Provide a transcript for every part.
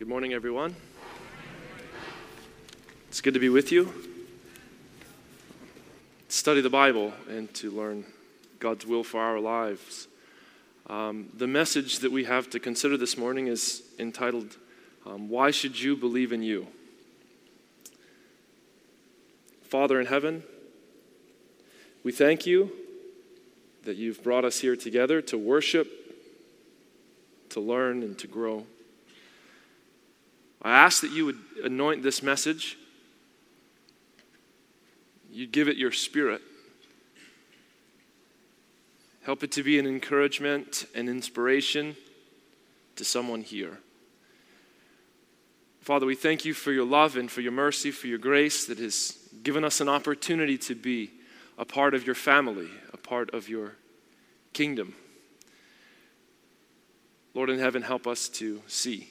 Good morning, everyone. It's good to be with you. Study the Bible and to learn God's will for our lives. Um, the message that we have to consider this morning is entitled, um, Why Should You Believe in You? Father in heaven, we thank you that you've brought us here together to worship, to learn, and to grow. I ask that you would anoint this message, you'd give it your spirit. Help it to be an encouragement and inspiration to someone here. Father, we thank you for your love and for your mercy, for your grace that has given us an opportunity to be a part of your family, a part of your kingdom. Lord in heaven, help us to see.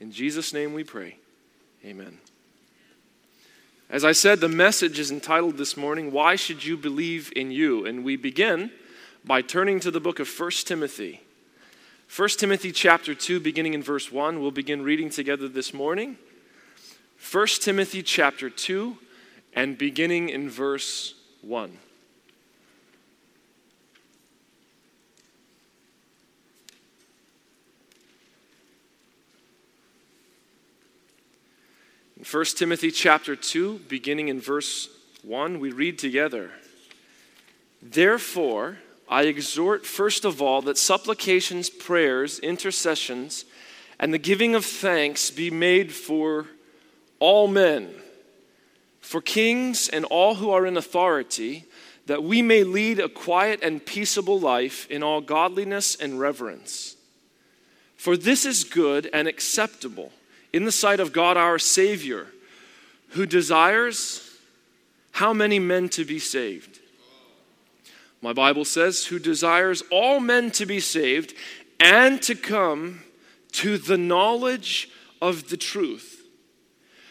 In Jesus' name we pray. Amen. As I said, the message is entitled this morning, Why Should You Believe in You? And we begin by turning to the book of 1 Timothy. 1 Timothy chapter 2, beginning in verse 1. We'll begin reading together this morning. 1 Timothy chapter 2, and beginning in verse 1. In 1 Timothy chapter 2, beginning in verse 1, we read together Therefore, I exhort first of all that supplications, prayers, intercessions, and the giving of thanks be made for all men, for kings and all who are in authority, that we may lead a quiet and peaceable life in all godliness and reverence. For this is good and acceptable in the sight of God our Savior, who desires how many men to be saved? My Bible says, who desires all men to be saved and to come to the knowledge of the truth.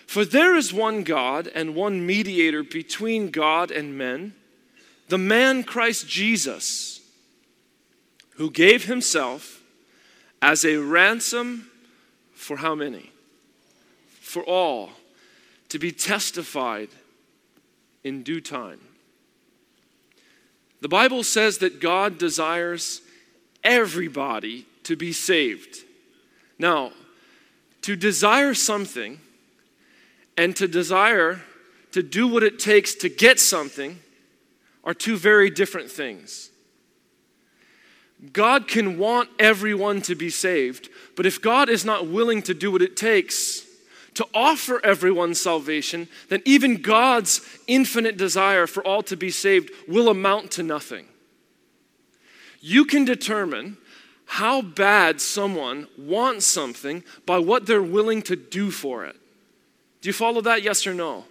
For there is one God and one mediator between God and men, the man Christ Jesus, who gave himself as a ransom for how many? For all to be testified in due time. The Bible says that God desires everybody to be saved. Now, to desire something and to desire to do what it takes to get something are two very different things. God can want everyone to be saved, but if God is not willing to do what it takes to offer everyone salvation, then even God's infinite desire for all to be saved will amount to nothing. You can determine how bad someone wants something by what they're willing to do for it. Do you follow that? Yes or no?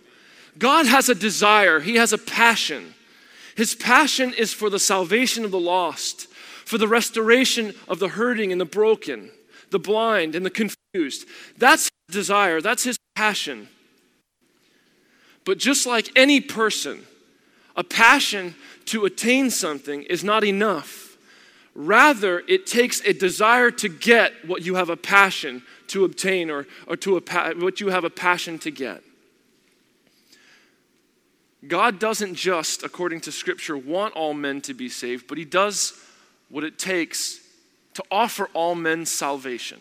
God has a desire, He has a passion. His passion is for the salvation of the lost, for the restoration of the hurting and the broken, the blind and the confused. That's desire, that's his passion. But just like any person, a passion to attain something is not enough. Rather, it takes a desire to get what you have a passion to obtain or, or to a, what you have a passion to get. God doesn't just, according to Scripture, want all men to be saved, but He does what it takes to offer all men salvation.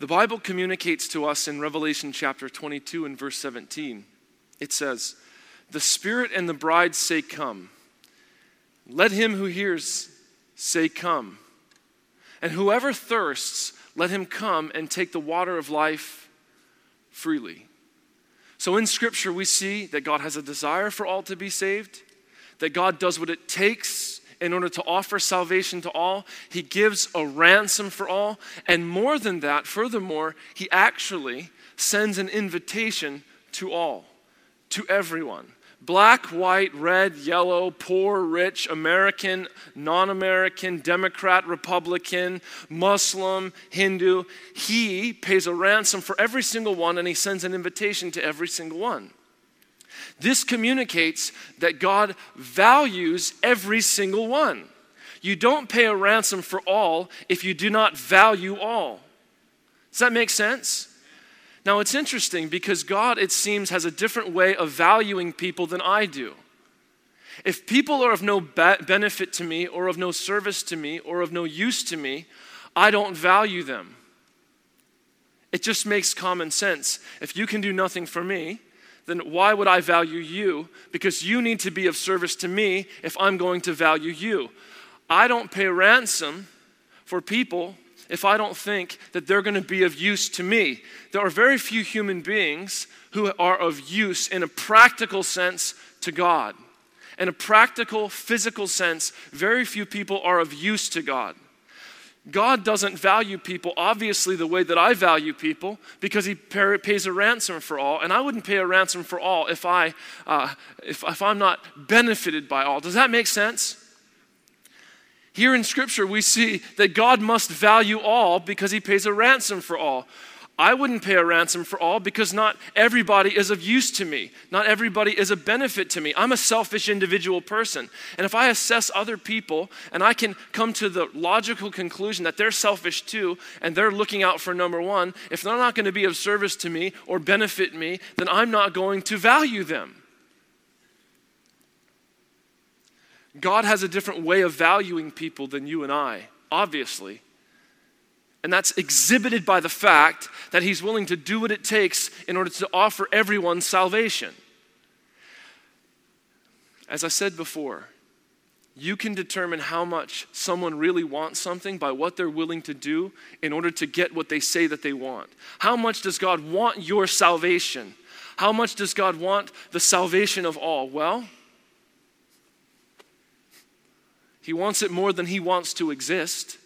The Bible communicates to us in Revelation chapter 22 and verse 17. It says, The Spirit and the bride say, Come. Let him who hears say, Come. And whoever thirsts, let him come and take the water of life freely. So in Scripture, we see that God has a desire for all to be saved, that God does what it takes in order to offer salvation to all. He gives a ransom for all. And more than that, furthermore, he actually sends an invitation to all, to everyone black, white, red, yellow, poor, rich, American, non American, Democrat, Republican, Muslim, Hindu. He pays a ransom for every single one and he sends an invitation to every single one. This communicates that God values every single one. You don't pay a ransom for all if you do not value all. Does that make sense? Now, it's interesting because God, it seems, has a different way of valuing people than I do. If people are of no benefit to me, or of no service to me, or of no use to me, I don't value them. It just makes common sense. If you can do nothing for me, then why would I value you? Because you need to be of service to me if I'm going to value you. I don't pay ransom for people if I don't think that they're going to be of use to me. There are very few human beings who are of use in a practical sense to God. In a practical, physical sense, very few people are of use to God. God doesn't value people, obviously, the way that I value people because He pays a ransom for all. And I wouldn't pay a ransom for all if, I, uh, if, if I'm not benefited by all. Does that make sense? Here in Scripture, we see that God must value all because He pays a ransom for all. I wouldn't pay a ransom for all because not everybody is of use to me. Not everybody is a benefit to me. I'm a selfish individual person. And if I assess other people and I can come to the logical conclusion that they're selfish too and they're looking out for number one, if they're not going to be of service to me or benefit me, then I'm not going to value them. God has a different way of valuing people than you and I, obviously. And that's exhibited by the fact that he's willing to do what it takes in order to offer everyone salvation. As I said before, you can determine how much someone really wants something by what they're willing to do in order to get what they say that they want. How much does God want your salvation? How much does God want the salvation of all? Well, He wants it more than He wants to exist.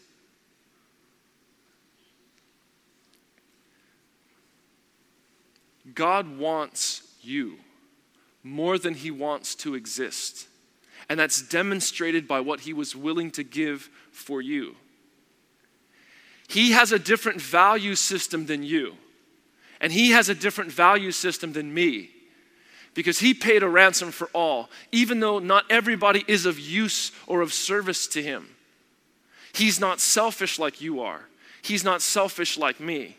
God wants you more than he wants to exist. And that's demonstrated by what he was willing to give for you. He has a different value system than you, and he has a different value system than me because he paid a ransom for all, even though not everybody is of use or of service to him. He's not selfish like you are, he's not selfish like me.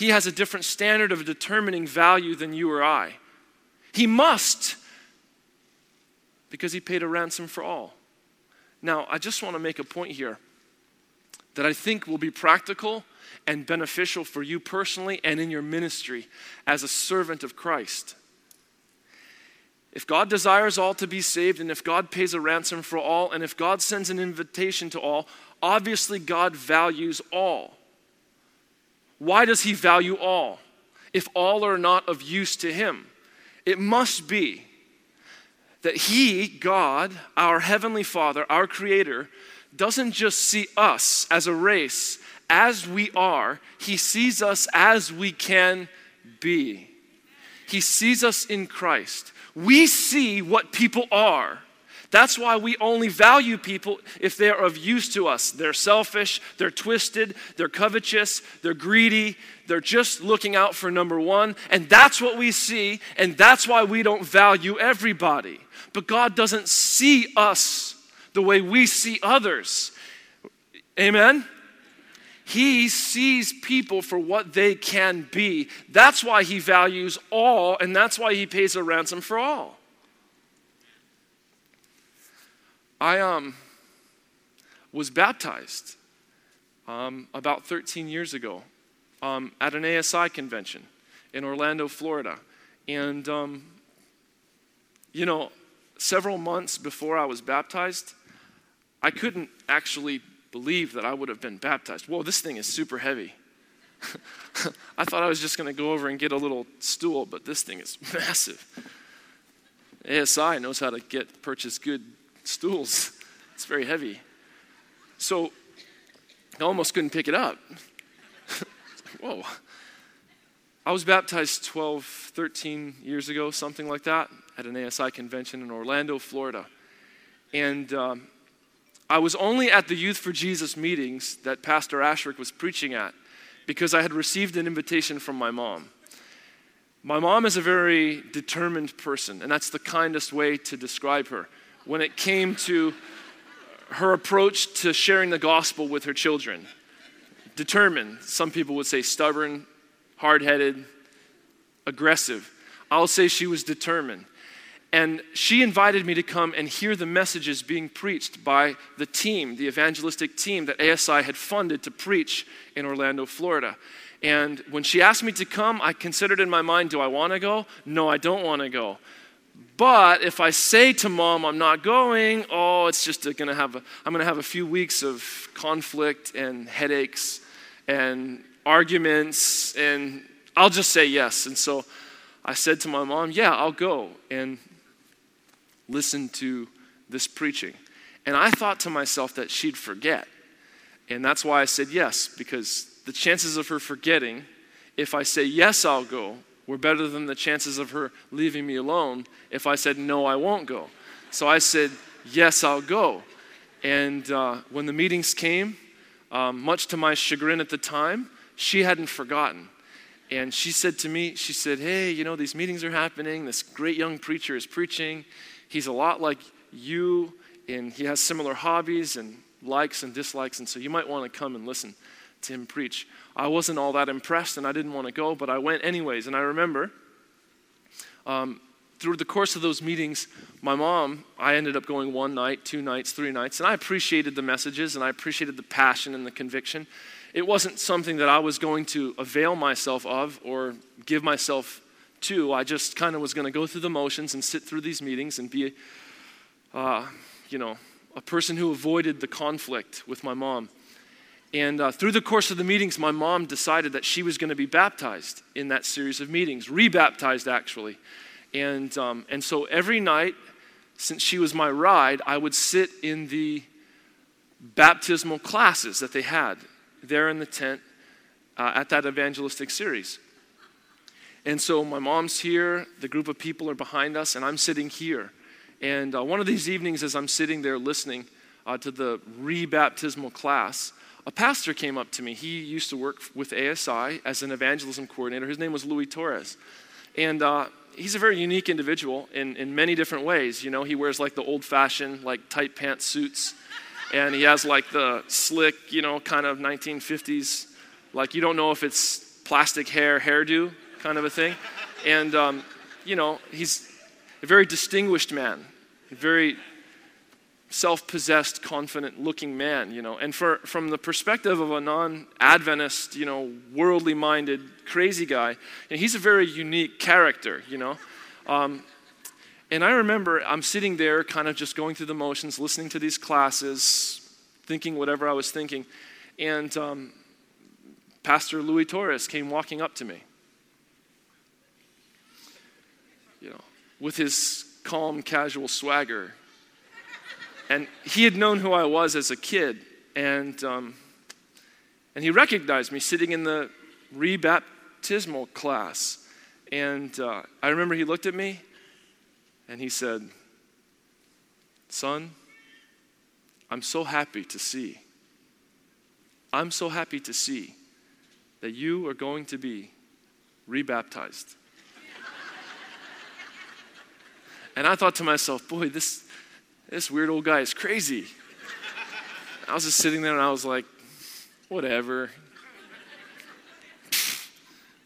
He has a different standard of determining value than you or I. He must, because he paid a ransom for all. Now, I just want to make a point here that I think will be practical and beneficial for you personally and in your ministry as a servant of Christ. If God desires all to be saved, and if God pays a ransom for all, and if God sends an invitation to all, obviously God values all. Why does he value all if all are not of use to him? It must be that he, God, our heavenly Father, our Creator, doesn't just see us as a race as we are, he sees us as we can be. He sees us in Christ. We see what people are that's why we only value people if they're of use to us. They're selfish, they're twisted, they're covetous, they're greedy, they're just looking out for number one. And that's what we see, and that's why we don't value everybody. But God doesn't see us the way we see others. Amen? He sees people for what they can be. That's why he values all, and that's why he pays a ransom for all. I um, was baptized um, about 13 years ago um, at an ASI convention in Orlando, Florida. And, um, you know, several months before I was baptized, I couldn't actually believe that I would have been baptized. Whoa, this thing is super heavy. I thought I was just going to go over and get a little stool, but this thing is massive. ASI knows how to get purchase good stools. It's very heavy. So I almost couldn't pick it up. Whoa. I was baptized 12, 13 years ago, something like that, at an ASI convention in Orlando, Florida. And um, I was only at the Youth for Jesus meetings that Pastor Ashrick was preaching at because I had received an invitation from my mom. My mom is a very determined person, and that's the kindest way to describe her when it came to her approach to sharing the gospel with her children. Determined. Some people would say stubborn, hard headed, aggressive. I'll say she was determined. And she invited me to come and hear the messages being preached by the team, the evangelistic team that ASI had funded to preach in Orlando, Florida. And when she asked me to come, I considered in my mind, do I want to go? No, I don't want to go. But if I say to mom I'm not going, oh, it's just going to have a, I'm going to have a few weeks of conflict and headaches and arguments and I'll just say yes. And so I said to my mom, yeah, I'll go and listen to this preaching. And I thought to myself that she'd forget. And that's why I said yes, because the chances of her forgetting, if I say yes, I'll go, were better than the chances of her leaving me alone if I said no, I won't go. So I said, yes, I'll go. And uh, when the meetings came, um, much to my chagrin at the time, she hadn't forgotten. And she said to me, she said, Hey, you know, these meetings are happening. This great young preacher is preaching. He's a lot like you, and he has similar hobbies and likes and dislikes. And so you might want to come and listen to him preach. I wasn't all that impressed and I didn't want to go, but I went anyways. And I remember um, through the course of those meetings, my mom, I ended up going one night, two nights, three nights, and I appreciated the messages and I appreciated the passion and the conviction. It wasn't something that I was going to avail myself of or give myself to. I just kind of was going to go through the motions and sit through these meetings and be, uh, you know, a person who avoided the conflict with my mom. And uh, through the course of the meetings, my mom decided that she was going to be baptized in that series of meetings, rebaptized actually. And, um, and so every night, since she was my ride, I would sit in the baptismal classes that they had there in the tent uh, at that evangelistic series. And so my mom's here, the group of people are behind us, and I'm sitting here. And uh, one of these evenings, as I'm sitting there listening uh, to the rebaptismal class, a pastor came up to me. He used to work with ASI as an evangelism coordinator. His name was Louis Torres. And uh, he's a very unique individual in, in many different ways. You know, he wears like the old fashioned, like tight pants suits. And he has like the slick, you know, kind of 1950s, like you don't know if it's plastic hair hairdo kind of a thing. And, um, you know, he's a very distinguished man, very self possessed, confident looking man, you know. And for, from the perspective of a non Adventist, you know, worldly minded, crazy guy, he's a very unique character, you know. Um, and I remember I'm sitting there, kind of just going through the motions, listening to these classes, thinking whatever I was thinking. And um, Pastor Louis Torres came walking up to me. You know, with his calm, casual swagger and he had known who I was as a kid. And, um, and he recognized me sitting in the rebaptismal class. And uh, I remember he looked at me and he said, Son, I'm so happy to see. I'm so happy to see that you are going to be rebaptized. and I thought to myself, boy, this, this weird old guy is crazy. I was just sitting there and I was like, whatever.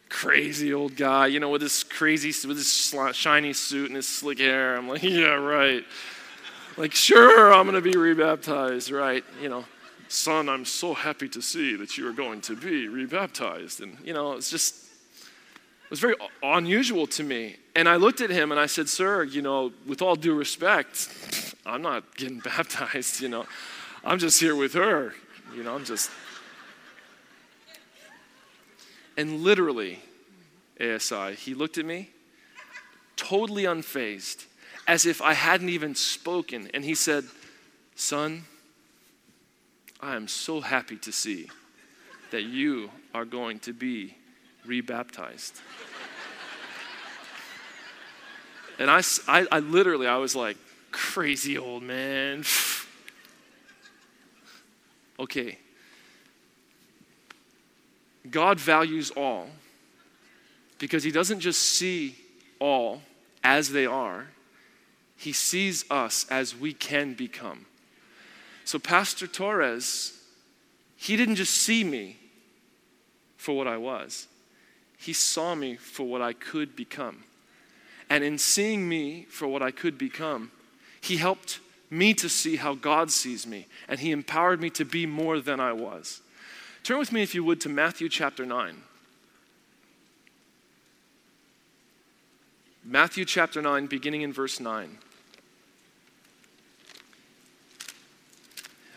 crazy old guy, you know, with this crazy, with this shiny suit and his slick hair. I'm like, yeah, right. Like, sure, I'm going to be rebaptized, right? You know, son, I'm so happy to see that you are going to be rebaptized. And, you know, it's just, was very unusual to me. And I looked at him and I said, Sir, you know, with all due respect, I'm not getting baptized, you know. I'm just here with her. You know, I'm just. And literally, ASI, he looked at me, totally unfazed, as if I hadn't even spoken. And he said, Son, I am so happy to see that you are going to be rebaptized. and I, I, I literally, I was like, crazy old man. okay. God values all because he doesn't just see all as they are, he sees us as we can become. So, Pastor Torres, he didn't just see me for what I was, he saw me for what I could become. And in seeing me for what I could become, he helped me to see how God sees me, and he empowered me to be more than I was. Turn with me, if you would, to Matthew chapter 9. Matthew chapter 9, beginning in verse 9.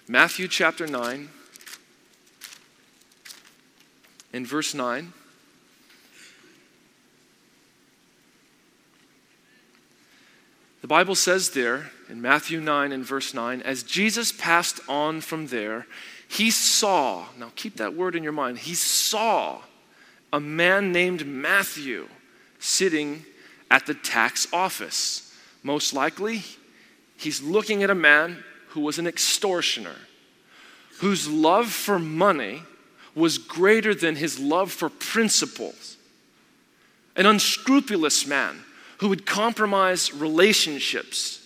Matthew chapter 9, in verse 9. The Bible says there in Matthew 9 and verse 9, as Jesus passed on from there, he saw, now keep that word in your mind, he saw a man named Matthew sitting at the tax office. Most likely, he's looking at a man who was an extortioner, whose love for money was greater than his love for principles. An unscrupulous man who would compromise relationships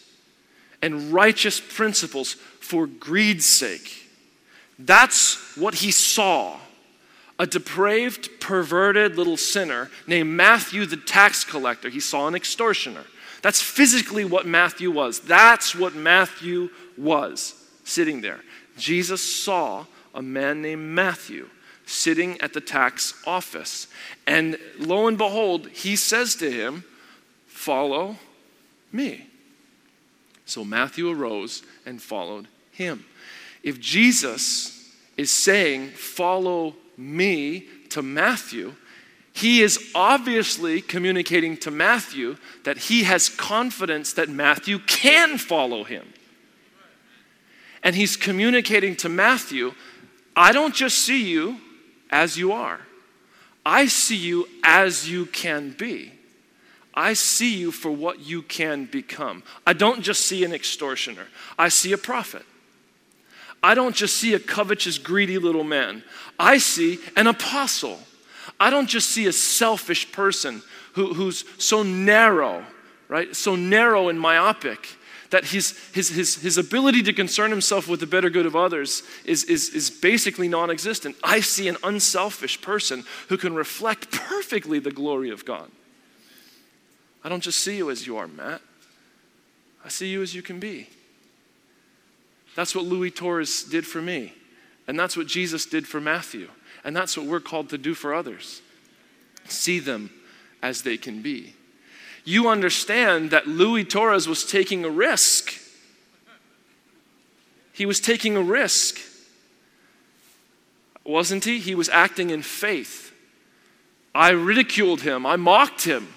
and righteous principles for greed's sake. That's what he saw. A depraved, perverted little sinner named Matthew the tax collector. He saw an extortioner. That's physically what Matthew was. That's what Matthew was sitting there. Jesus saw a man named Matthew sitting at the tax office. And lo and behold, he says to him, Follow me. So Matthew arose and followed him. If Jesus is saying, Follow me to Matthew, he is obviously communicating to Matthew that he has confidence that Matthew can follow him. And he's communicating to Matthew, I don't just see you as you are, I see you as you can be. I see you for what you can become. I don't just see an extortioner, I see a prophet. I don't just see a covetous, greedy little man. I see an apostle. I don't just see a selfish person who, who's so narrow, right? So narrow and myopic that his, his, his, his ability to concern himself with the better good of others is, is, is basically non existent. I see an unselfish person who can reflect perfectly the glory of God. I don't just see you as you are, Matt. I see you as you can be. That's what Louis Torres did for me. And that's what Jesus did for Matthew. And that's what we're called to do for others. See them as they can be. You understand that Louis Torres was taking a risk. He was taking a risk. Wasn't he? He was acting in faith. I ridiculed him, I mocked him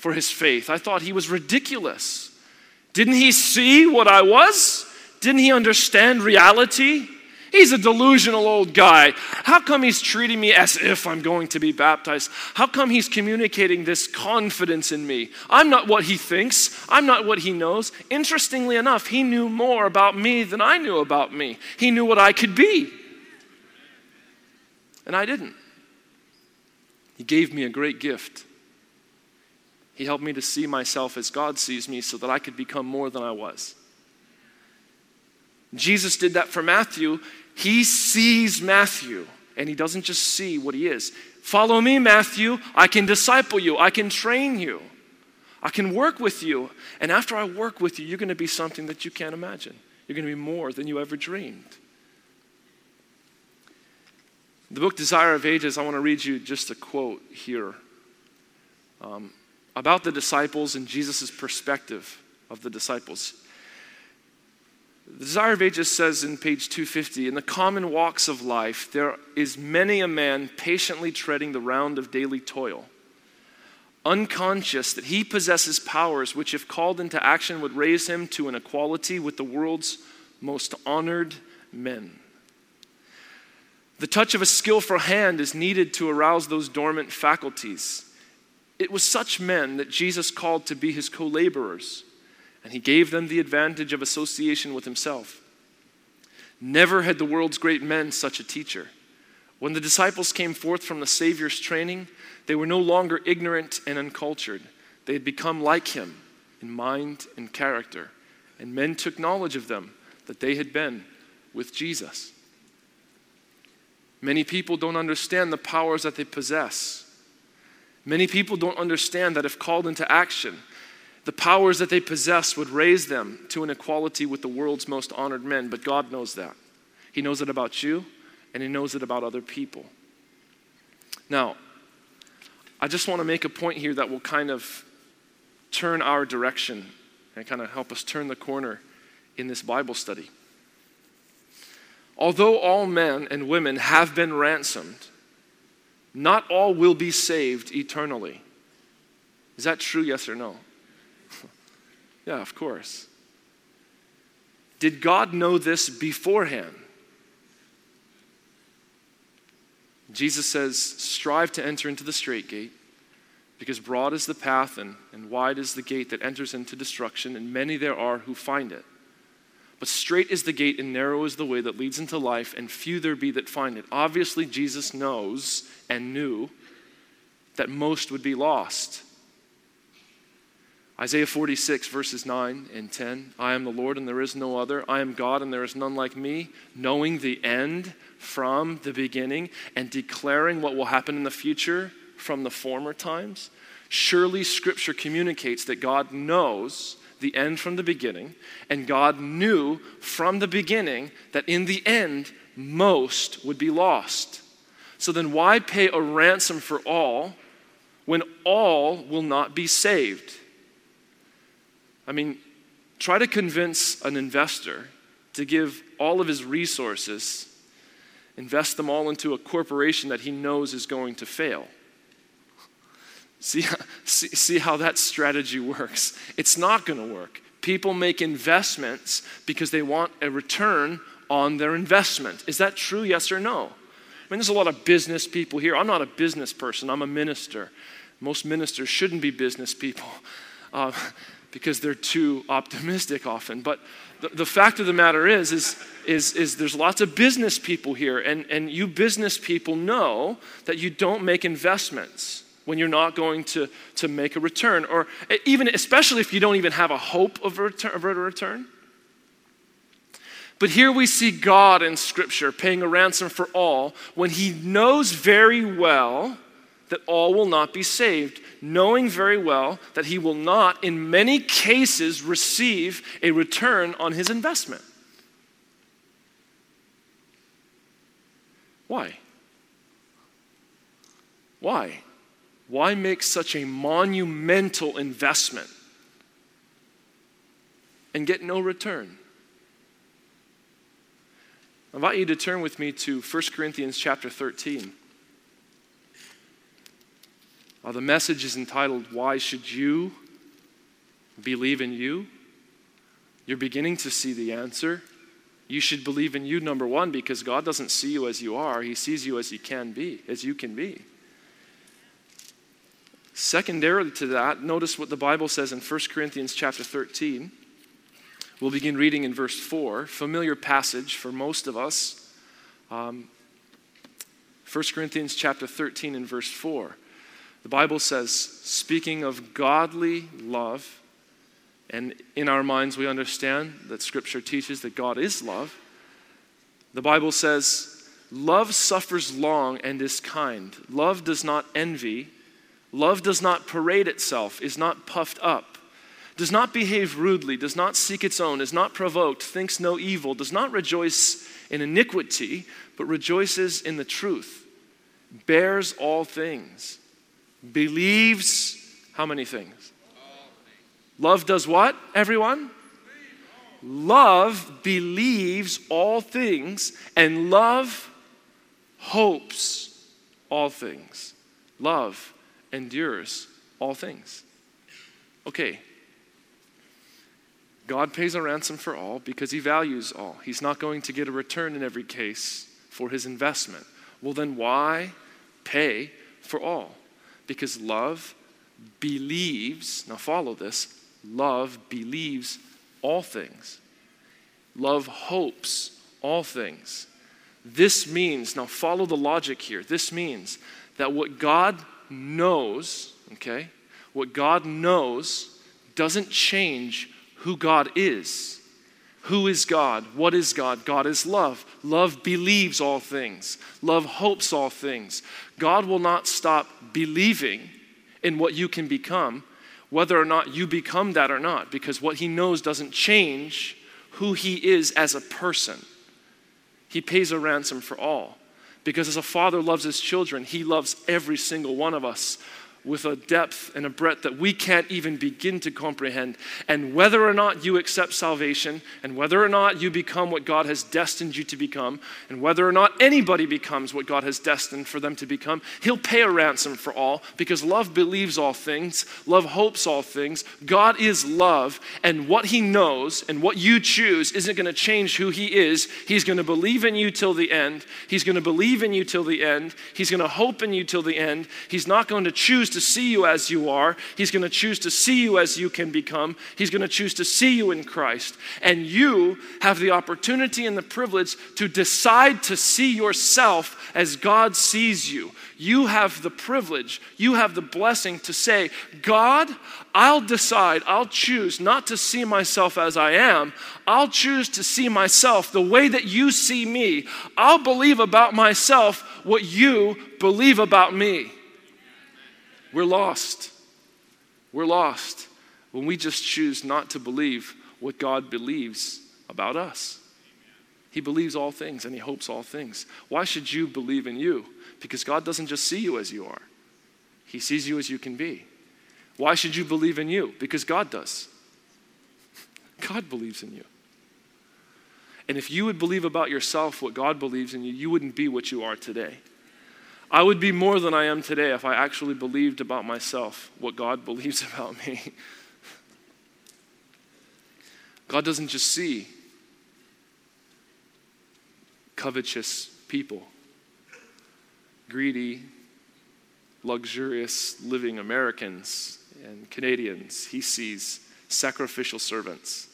for his faith. I thought he was ridiculous. Didn't he see what I was? Didn't he understand reality? He's a delusional old guy. How come he's treating me as if I'm going to be baptized? How come he's communicating this confidence in me? I'm not what he thinks, I'm not what he knows. Interestingly enough, he knew more about me than I knew about me. He knew what I could be, and I didn't. He gave me a great gift. He helped me to see myself as God sees me so that I could become more than I was. Jesus did that for Matthew. He sees Matthew, and he doesn't just see what he is. Follow me, Matthew. I can disciple you, I can train you, I can work with you. And after I work with you, you're going to be something that you can't imagine. You're going to be more than you ever dreamed. The book Desire of Ages, I want to read you just a quote here. Um, about the disciples and Jesus' perspective of the disciples. The Desire of Ages says in page 250 In the common walks of life, there is many a man patiently treading the round of daily toil, unconscious that he possesses powers which, if called into action, would raise him to an equality with the world's most honored men. The touch of a skillful hand is needed to arouse those dormant faculties. It was such men that Jesus called to be his co laborers, and he gave them the advantage of association with himself. Never had the world's great men such a teacher. When the disciples came forth from the Savior's training, they were no longer ignorant and uncultured. They had become like him in mind and character, and men took knowledge of them that they had been with Jesus. Many people don't understand the powers that they possess. Many people don't understand that if called into action, the powers that they possess would raise them to an equality with the world's most honored men. But God knows that. He knows it about you, and He knows it about other people. Now, I just want to make a point here that will kind of turn our direction and kind of help us turn the corner in this Bible study. Although all men and women have been ransomed, not all will be saved eternally. Is that true, yes or no? yeah, of course. Did God know this beforehand? Jesus says, Strive to enter into the straight gate, because broad is the path and, and wide is the gate that enters into destruction, and many there are who find it. But straight is the gate and narrow is the way that leads into life, and few there be that find it. Obviously, Jesus knows and knew that most would be lost. Isaiah 46, verses 9 and 10 I am the Lord and there is no other. I am God and there is none like me, knowing the end from the beginning and declaring what will happen in the future from the former times. Surely, Scripture communicates that God knows the end from the beginning, and God knew from the beginning that in the end, most would be lost. So then, why pay a ransom for all when all will not be saved? I mean, try to convince an investor to give all of his resources, invest them all into a corporation that he knows is going to fail. See, see, see how that strategy works. It's not going to work. People make investments because they want a return on their investment. Is that true, yes or no? I mean, there's a lot of business people here. I'm not a business person, I'm a minister. Most ministers shouldn't be business people uh, because they're too optimistic often. But the, the fact of the matter is, is, is, is there's lots of business people here, and, and you business people know that you don't make investments when you're not going to, to make a return, or even, especially if you don't even have a hope of return. Of a return. But here we see God in Scripture paying a ransom for all when he knows very well that all will not be saved, knowing very well that he will not, in many cases, receive a return on his investment. Why? Why? Why make such a monumental investment and get no return? I invite you to turn with me to 1 Corinthians chapter 13. Uh, the message is entitled, Why Should You Believe in You? You're beginning to see the answer. You should believe in you, number one, because God doesn't see you as you are, He sees you as you can be, as you can be. Secondarily to that, notice what the Bible says in 1 Corinthians chapter 13. We'll begin reading in verse 4, familiar passage for most of us. Um, 1 Corinthians chapter 13 and verse 4. The Bible says, speaking of godly love, and in our minds we understand that Scripture teaches that God is love. The Bible says, Love suffers long and is kind. Love does not envy Love does not parade itself, is not puffed up, does not behave rudely, does not seek its own, is not provoked, thinks no evil, does not rejoice in iniquity, but rejoices in the truth, bears all things, believes how many things? Love does what, everyone? Love believes all things, and love hopes all things. Love endures all things. Okay. God pays a ransom for all because he values all. He's not going to get a return in every case for his investment. Well, then why pay for all? Because love believes, now follow this, love believes all things. Love hopes all things. This means, now follow the logic here. This means that what God knows, okay, what God knows doesn't change who God is. Who is God? What is God? God is love. Love believes all things, love hopes all things. God will not stop believing in what you can become, whether or not you become that or not, because what He knows doesn't change who He is as a person. He pays a ransom for all. Because as a father loves his children, he loves every single one of us with a depth and a breadth that we can't even begin to comprehend. And whether or not you accept salvation, and whether or not you become what God has destined you to become, and whether or not anybody becomes what God has destined for them to become, He'll pay a ransom for all because love believes all things, love hopes all things. God is love, and what He knows and what you choose isn't going to change who He is. He's going to believe in you till the end, He's going to believe in you till the end, He's going to hope in you till the end. He's not going to choose to see you as you are. He's going to choose to see you as you can become. He's going to choose to see you in Christ. And you have the opportunity and the privilege to decide to see yourself as God sees you. You have the privilege, you have the blessing to say, God, I'll decide, I'll choose not to see myself as I am. I'll choose to see myself the way that you see me. I'll believe about myself what you believe about me. We're lost. We're lost when we just choose not to believe what God believes about us. He believes all things and He hopes all things. Why should you believe in you? Because God doesn't just see you as you are, He sees you as you can be. Why should you believe in you? Because God does. God believes in you. And if you would believe about yourself what God believes in you, you wouldn't be what you are today. I would be more than I am today if I actually believed about myself what God believes about me. God doesn't just see covetous people, greedy, luxurious living Americans and Canadians. He sees sacrificial servants.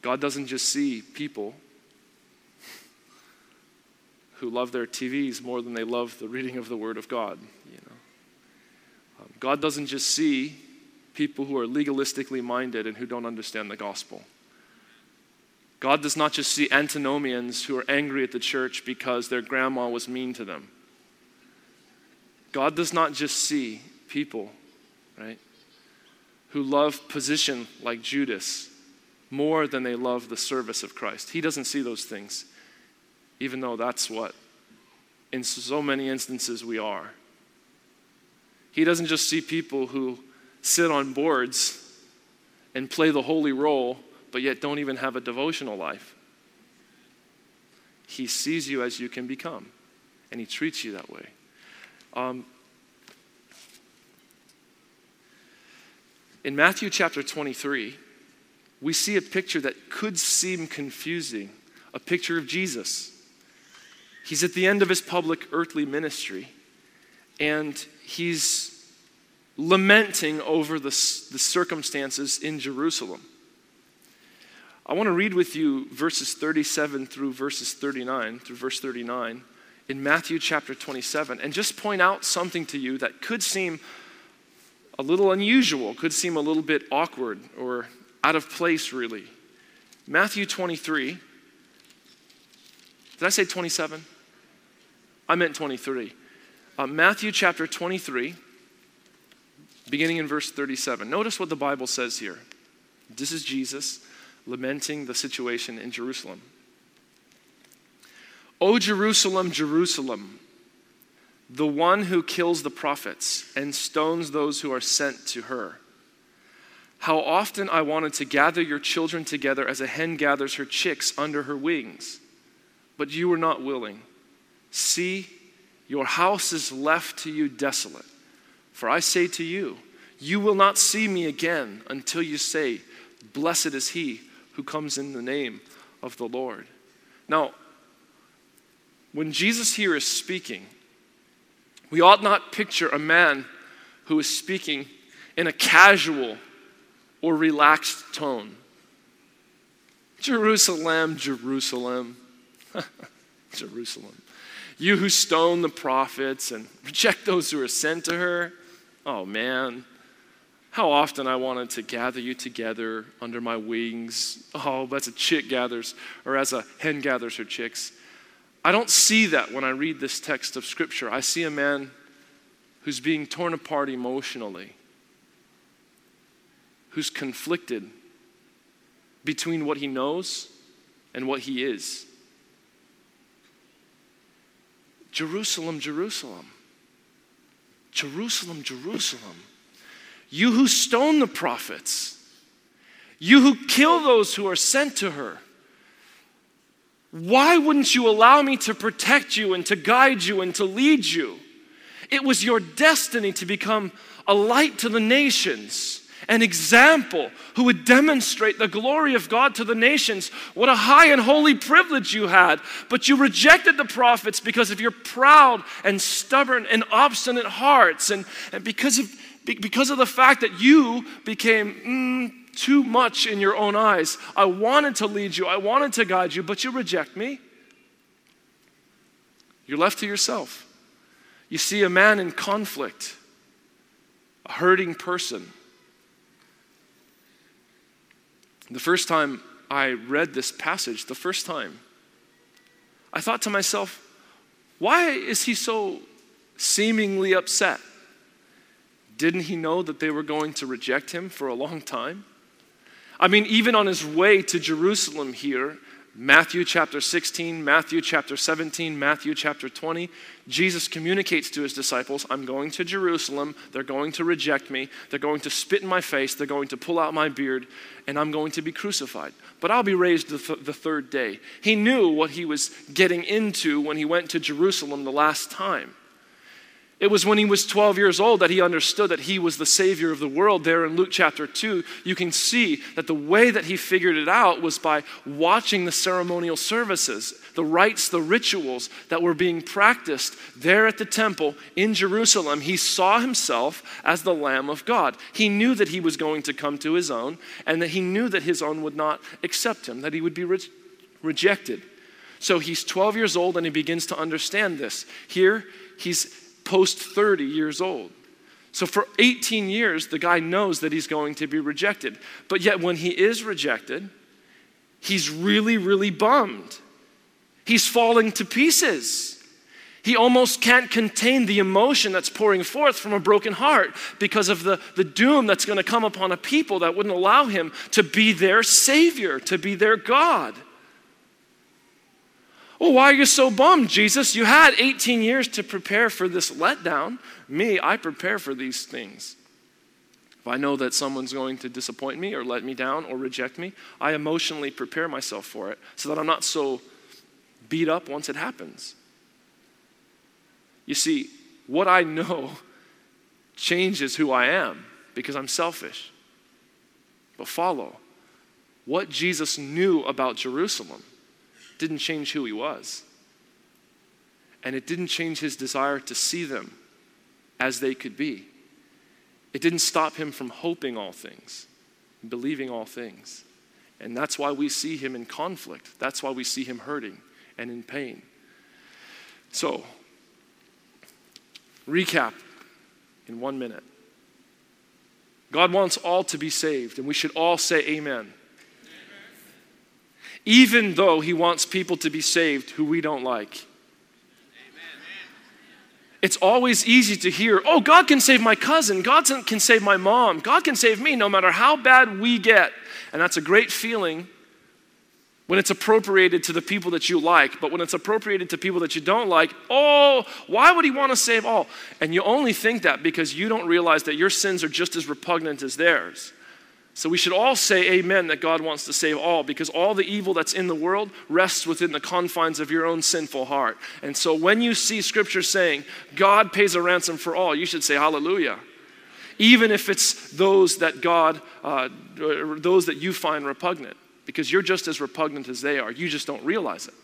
God doesn't just see people who love their TVs more than they love the reading of the Word of God. You know, um, God doesn't just see people who are legalistically minded and who don't understand the gospel. God does not just see antinomians who are angry at the church because their grandma was mean to them. God does not just see people, right, who love position like Judas more than they love the service of Christ. He doesn't see those things even though that's what, in so many instances, we are. He doesn't just see people who sit on boards and play the holy role, but yet don't even have a devotional life. He sees you as you can become, and He treats you that way. Um, in Matthew chapter 23, we see a picture that could seem confusing a picture of Jesus. He's at the end of his public earthly ministry, and he's lamenting over the, the circumstances in Jerusalem. I want to read with you verses 37 through verses 39, through verse 39 in Matthew chapter 27, and just point out something to you that could seem a little unusual, could seem a little bit awkward or out of place, really. Matthew 23. Did I say 27? I meant 23. Uh, Matthew chapter 23, beginning in verse 37. Notice what the Bible says here. This is Jesus lamenting the situation in Jerusalem. O Jerusalem, Jerusalem, the one who kills the prophets and stones those who are sent to her. How often I wanted to gather your children together as a hen gathers her chicks under her wings, but you were not willing. See, your house is left to you desolate. For I say to you, you will not see me again until you say, Blessed is he who comes in the name of the Lord. Now, when Jesus here is speaking, we ought not picture a man who is speaking in a casual or relaxed tone. Jerusalem, Jerusalem, Jerusalem. You who stone the prophets and reject those who are sent to her. Oh, man. how often I wanted to gather you together under my wings. Oh, as a chick gathers, or as a hen gathers her chicks. I don't see that when I read this text of Scripture. I see a man who's being torn apart emotionally, who's conflicted between what he knows and what he is. Jerusalem, Jerusalem. Jerusalem, Jerusalem. You who stone the prophets, you who kill those who are sent to her. Why wouldn't you allow me to protect you and to guide you and to lead you? It was your destiny to become a light to the nations an example who would demonstrate the glory of God to the nations. What a high and holy privilege you had. But you rejected the prophets because of your proud and stubborn and obstinate hearts, and, and because, of, because of the fact that you became mm, too much in your own eyes. I wanted to lead you, I wanted to guide you, but you reject me. You're left to yourself. You see a man in conflict, a hurting person The first time I read this passage, the first time, I thought to myself, why is he so seemingly upset? Didn't he know that they were going to reject him for a long time? I mean, even on his way to Jerusalem here, Matthew chapter 16, Matthew chapter 17, Matthew chapter 20, Jesus communicates to his disciples, I'm going to Jerusalem. They're going to reject me. They're going to spit in my face. They're going to pull out my beard, and I'm going to be crucified. But I'll be raised the, th- the third day. He knew what he was getting into when he went to Jerusalem the last time. It was when he was 12 years old that he understood that he was the Savior of the world. There in Luke chapter 2, you can see that the way that he figured it out was by watching the ceremonial services, the rites, the rituals that were being practiced there at the temple in Jerusalem. He saw himself as the Lamb of God. He knew that he was going to come to his own, and that he knew that his own would not accept him, that he would be re- rejected. So he's 12 years old and he begins to understand this. Here, he's post 30 years old. So for 18 years, the guy knows that he's going to be rejected. But yet, when he is rejected, he's really, really bummed. He's falling to pieces. He almost can't contain the emotion that's pouring forth from a broken heart because of the, the doom that's going to come upon a people that wouldn't allow him to be their Savior, to be their God. Well, why are you so bummed, Jesus? You had 18 years to prepare for this letdown. Me, I prepare for these things. If I know that someone's going to disappoint me or let me down or reject me, I emotionally prepare myself for it so that I'm not so beat up once it happens. You see, what I know changes who I am because I'm selfish. But follow what Jesus knew about Jerusalem didn't change who he was. And it didn't change his desire to see them as they could be. It didn't stop him from hoping all things, believing all things. And that's why we see him in conflict. That's why we see him hurting and in pain. So, recap in one minute. God wants all to be saved, and we should all say amen even though he wants people to be saved who we don't like. It's always easy to hear, oh, God can save my cousin, God can save my mom, God can save me no matter how bad we get. And that's a great feeling when it's appropriated to the people that you like. But when it's appropriated to people that you don't like, oh, why would he want to save all? And you only think that because you don't realize that your sins are just as repugnant as theirs. So we should all say amen that God wants to save all because all the evil that's in the world rests within the confines of your own sinful heart. And so when you see scripture saying God pays a ransom for all, you should say hallelujah. Even if it's those that God, uh, those that you find repugnant, because you're just as repugnant as they are. You just don't realize it.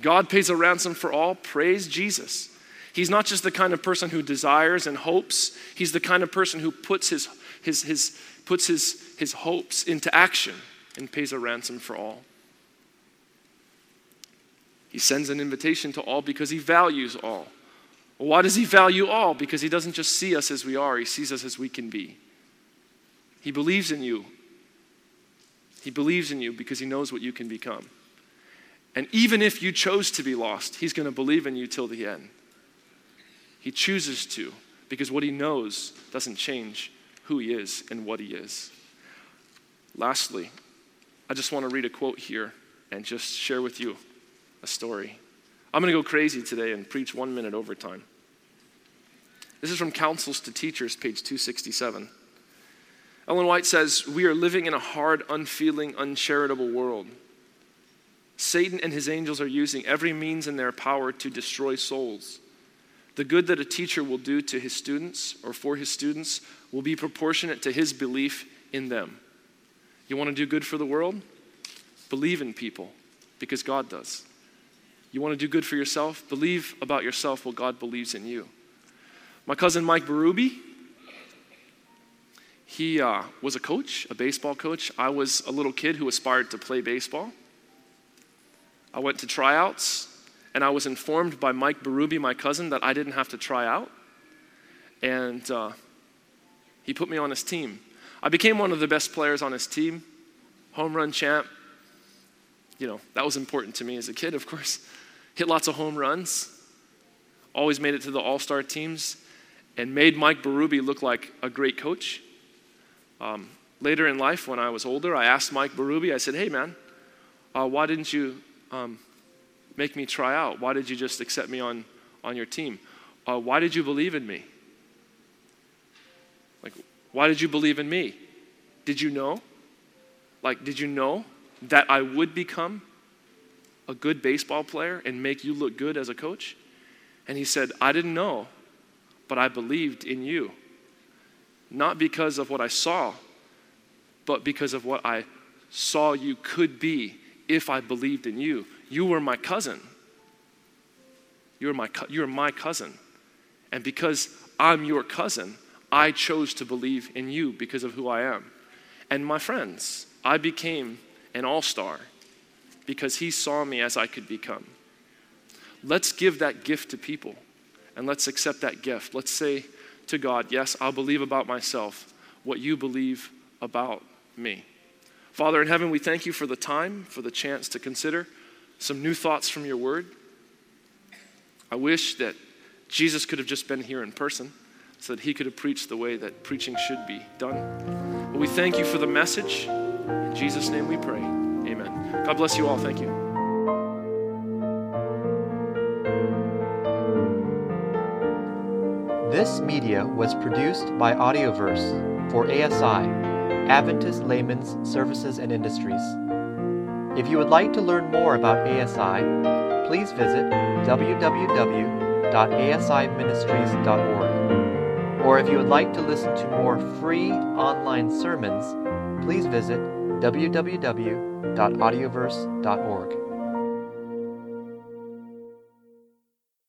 God pays a ransom for all. Praise Jesus. He's not just the kind of person who desires and hopes, he's the kind of person who puts his, his, his, puts his, his hopes into action and pays a ransom for all. He sends an invitation to all because he values all. Why does he value all? Because he doesn't just see us as we are, he sees us as we can be. He believes in you. He believes in you because he knows what you can become. And even if you chose to be lost, he's going to believe in you till the end. He chooses to because what he knows doesn't change who he is and what he is. Lastly, I just want to read a quote here and just share with you a story. I'm going to go crazy today and preach one minute overtime. This is from Counsels to Teachers, page 267. Ellen White says, We are living in a hard, unfeeling, uncharitable world. Satan and his angels are using every means in their power to destroy souls. The good that a teacher will do to his students or for his students will be proportionate to his belief in them. You want to do good for the world? Believe in people because God does. You want to do good for yourself? Believe about yourself what God believes in you. My cousin Mike Berube, he uh, was a coach, a baseball coach. I was a little kid who aspired to play baseball. I went to tryouts, and I was informed by Mike Berube, my cousin, that I didn't have to try out. And uh, he put me on his team. I became one of the best players on his team, home run champ. You know, that was important to me as a kid, of course. Hit lots of home runs, always made it to the all star teams, and made Mike Berube look like a great coach. Um, later in life, when I was older, I asked Mike Berube, I said, hey man, uh, why didn't you um, make me try out? Why did you just accept me on, on your team? Uh, why did you believe in me? Like, why did you believe in me? Did you know? Like, did you know that I would become a good baseball player and make you look good as a coach? And he said, I didn't know, but I believed in you. Not because of what I saw, but because of what I saw you could be if I believed in you. You were my cousin. You're my, you're my cousin. And because I'm your cousin, I chose to believe in you because of who I am. And my friends, I became an all star because he saw me as I could become. Let's give that gift to people and let's accept that gift. Let's say to God, Yes, I'll believe about myself what you believe about me. Father in heaven, we thank you for the time, for the chance to consider some new thoughts from your word. I wish that Jesus could have just been here in person so that he could have preached the way that preaching should be done. But we thank you for the message. In Jesus' name we pray. Amen. God bless you all. Thank you. This media was produced by Audioverse for ASI, Adventist Laymen's Services and Industries. If you would like to learn more about ASI, please visit www.asiministries.org. Or if you would like to listen to more free online sermons, please visit www.audioverse.org.